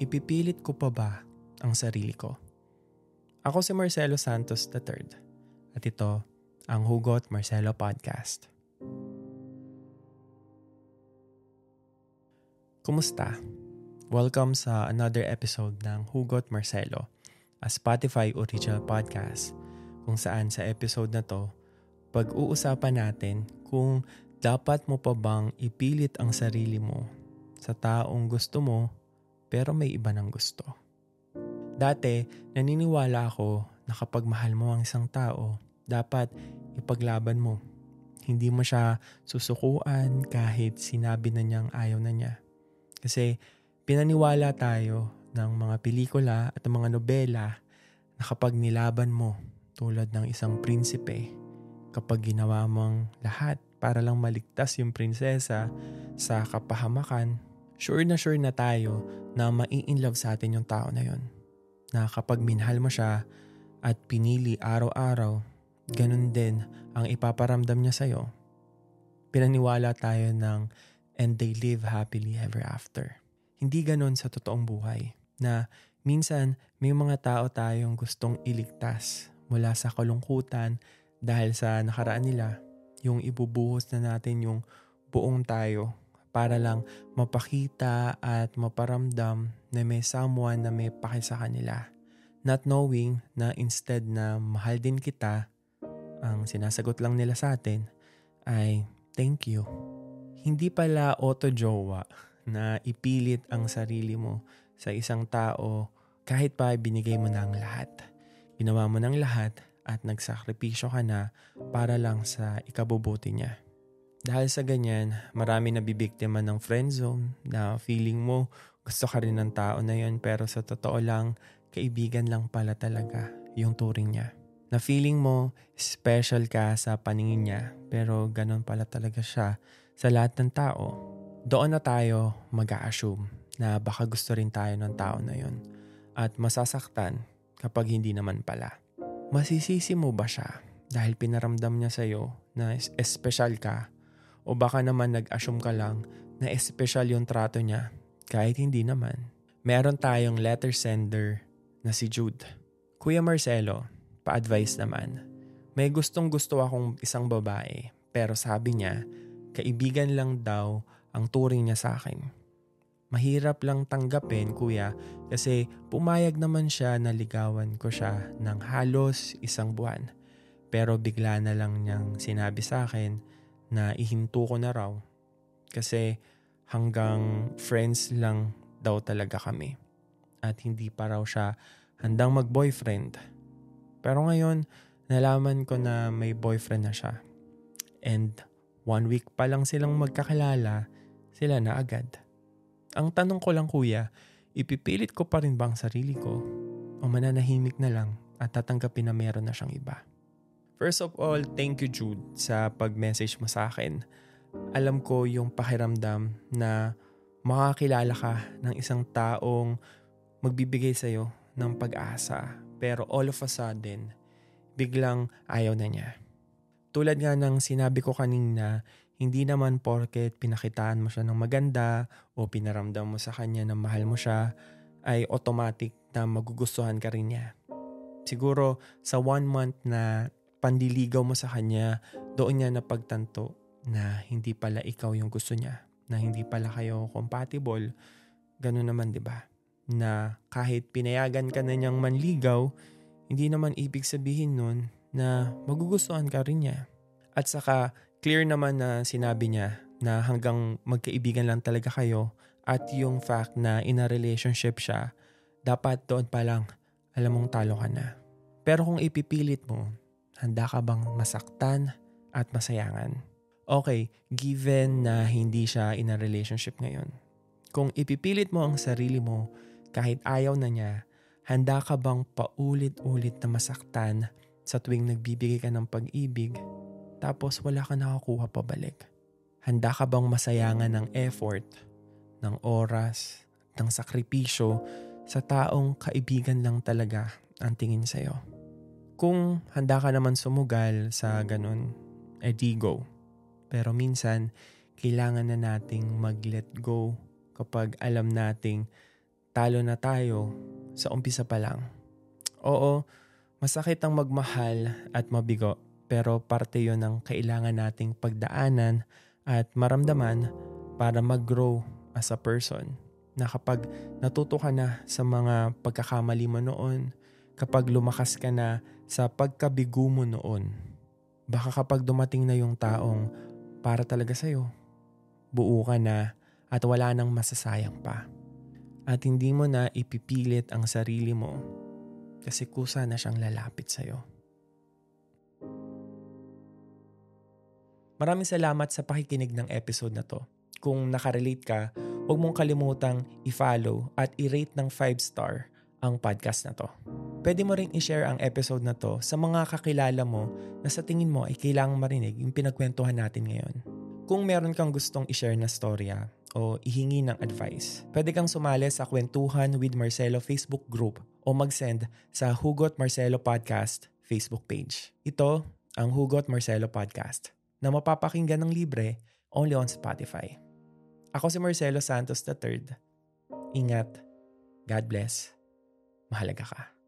ipipilit ko pa ba ang sarili ko? Ako si Marcelo Santos III at ito ang Hugot Marcelo Podcast. Kumusta? Welcome sa another episode ng Hugot Marcelo, a Spotify original podcast kung saan sa episode na to, pag-uusapan natin kung dapat mo pa bang ipilit ang sarili mo sa taong gusto mo pero may iba ng gusto. Dati, naniniwala ako na kapag mahal mo ang isang tao, dapat ipaglaban mo. Hindi mo siya susukuan kahit sinabi na niyang ayaw na niya. Kasi pinaniwala tayo ng mga pelikula at mga nobela na kapag nilaban mo tulad ng isang prinsipe, kapag ginawa mong lahat para lang maligtas yung prinsesa sa kapahamakan, sure na sure na tayo na mai-inlove sa atin yung tao na yon. Na kapag minahal mo siya at pinili araw-araw, ganun din ang ipaparamdam niya sa'yo. Pinaniwala tayo ng and they live happily ever after. Hindi ganun sa totoong buhay na minsan may mga tao tayong gustong iligtas mula sa kalungkutan dahil sa nakaraan nila, yung ibubuhos na natin yung buong tayo para lang mapakita at maparamdam na may someone na may paki sa kanila. Not knowing na instead na mahal din kita, ang sinasagot lang nila sa atin ay thank you. Hindi pala auto-jowa na ipilit ang sarili mo sa isang tao kahit pa binigay mo na ang lahat. Ginawa mo ng lahat at nagsakripisyo ka na para lang sa ikabubuti niya. Dahil sa ganyan, marami nabibiktima ng friend zone na feeling mo gusto ka rin ng tao na yon pero sa totoo lang, kaibigan lang pala talaga yung turing niya. Na feeling mo special ka sa paningin niya pero ganun pala talaga siya sa lahat ng tao. Doon na tayo mag assume na baka gusto rin tayo ng tao na yon at masasaktan kapag hindi naman pala. Masisisi mo ba siya dahil pinaramdam niya sa'yo na espesyal ka o baka naman nag-assume ka lang na espesyal yung trato niya kahit hindi naman. Meron tayong letter sender na si Jude. Kuya Marcelo, pa-advise naman. May gustong gusto akong isang babae pero sabi niya, kaibigan lang daw ang turing niya sa akin. Mahirap lang tanggapin kuya kasi pumayag naman siya na ligawan ko siya ng halos isang buwan. Pero bigla na lang niyang sinabi sa akin na ihinto ko na raw kasi hanggang friends lang daw talaga kami at hindi pa raw siya handang mag-boyfriend. Pero ngayon, nalaman ko na may boyfriend na siya. And one week pa lang silang magkakilala, sila na agad. Ang tanong ko lang kuya, ipipilit ko pa rin ba ang sarili ko o mananahimik na lang at tatanggapin na meron na siyang iba? First of all, thank you Jude sa pag-message mo sa akin. Alam ko yung pakiramdam na makakilala ka ng isang taong magbibigay sa'yo ng pag-asa. Pero all of a sudden, biglang ayaw na niya. Tulad nga ng sinabi ko kanina, hindi naman porket pinakitaan mo siya ng maganda o pinaramdam mo sa kanya na mahal mo siya, ay automatic na magugustuhan ka rin niya. Siguro sa one month na pandiligaw mo sa kanya, doon niya napagtanto na hindi pala ikaw yung gusto niya, na hindi pala kayo compatible. Ganun naman, di ba? Na kahit pinayagan ka na niyang manligaw, hindi naman ibig sabihin nun na magugustuhan ka rin niya. At saka, clear naman na sinabi niya na hanggang magkaibigan lang talaga kayo at yung fact na in a relationship siya, dapat doon pa lang alam mong talo ka na. Pero kung ipipilit mo Handa ka bang masaktan at masayangan? Okay, given na hindi siya in a relationship ngayon. Kung ipipilit mo ang sarili mo kahit ayaw na niya, handa ka bang paulit-ulit na masaktan sa tuwing nagbibigay ka ng pag-ibig tapos wala ka nakakuha pabalik? Handa ka bang masayangan ng effort, ng oras, ng sakripisyo sa taong kaibigan lang talaga ang tingin sa'yo? Kung handa ka naman sumugal sa ganun, eh di go. Pero minsan, kailangan na nating mag-let go kapag alam nating talo na tayo sa umpisa pa lang. Oo, masakit ang magmahal at mabigo pero parte yon ng kailangan nating pagdaanan at maramdaman para mag-grow as a person. Na kapag natuto ka na sa mga pagkakamali mo noon, kapag lumakas ka na sa pagkabigo mo noon, baka kapag dumating na yung taong para talaga sa'yo, buo ka na at wala nang masasayang pa. At hindi mo na ipipilit ang sarili mo kasi kusa na siyang lalapit sa'yo. Maraming salamat sa pakikinig ng episode na to. Kung nakarelate ka, huwag mong kalimutang i-follow at i-rate ng 5 star ang podcast na to. Pwede mo ring i-share ang episode na to sa mga kakilala mo na sa tingin mo ay kailangang marinig yung pinagkwentuhan natin ngayon. Kung meron kang gustong i-share na storya o ihingi ng advice, pwede kang sumali sa Kwentuhan with Marcelo Facebook group o mag-send sa Hugot Marcelo Podcast Facebook page. Ito ang Hugot Marcelo Podcast na mapapakinggan ng libre only on Spotify. Ako si Marcelo Santos III. Ingat. God bless. Mahalaga ka.